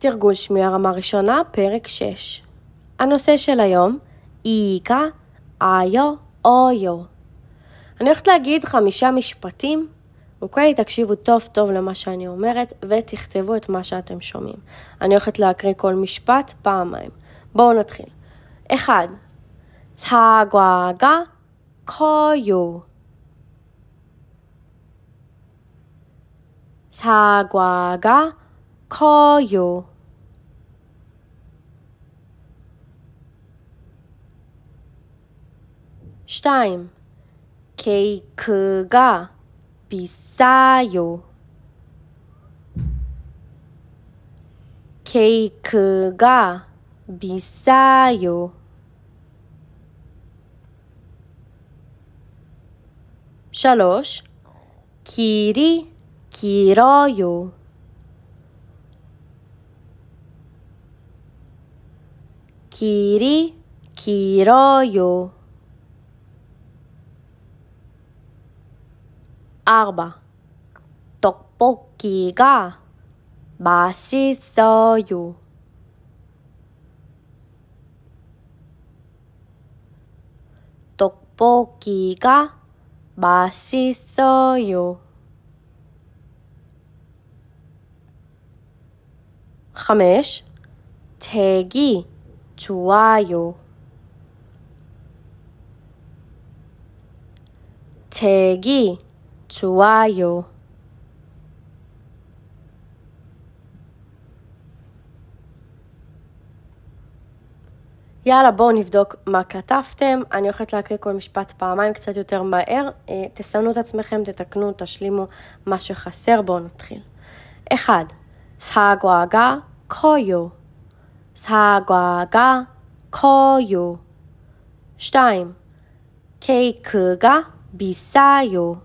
תרגול שמיעה רמה ראשונה, פרק 6. הנושא של היום, איכה, איו, אויו. אני הולכת להגיד חמישה משפטים, אוקיי? תקשיבו טוב טוב למה שאני אומרת ותכתבו את מה שאתם שומעים. אני הולכת להקריא כל משפט פעמיים. בואו נתחיל. אחד, 사과가 커요. 사과가 커요. 2. 케이크가 비싸요. 케이크가 비싸요. 3. 길이 길어요. 길이 길어요. 4. 떡볶이가 맛있어요. '떡볶이가 맛있어요. 5. 책이 좋아요. 책이 아요. יאללה, בואו נבדוק מה כתבתם. אני הולכת להקריא כל משפט פעמיים, קצת יותר מהר. אה, תסמנו את עצמכם, תתקנו, תשלימו מה שחסר. בואו נתחיל. 1. 사과가 커요. 사과가 커요. 2. 케이크가 비싸요.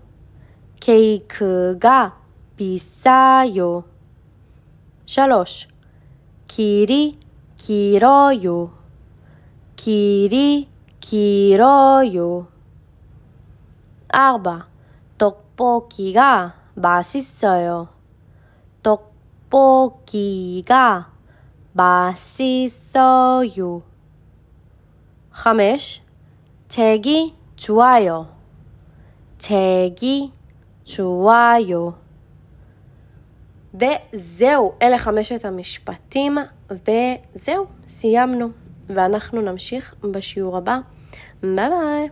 케이크가 비싸요. 3. 길이 길어요. 길이 길어요. 4. 떡볶이가 맛있어요. 떡볶이가 맛있어요. 5. 책이 좋아요. 책이 צ'וואיו. וזהו, אלה חמשת המשפטים, וזהו, סיימנו. ואנחנו נמשיך בשיעור הבא. ביי ביי.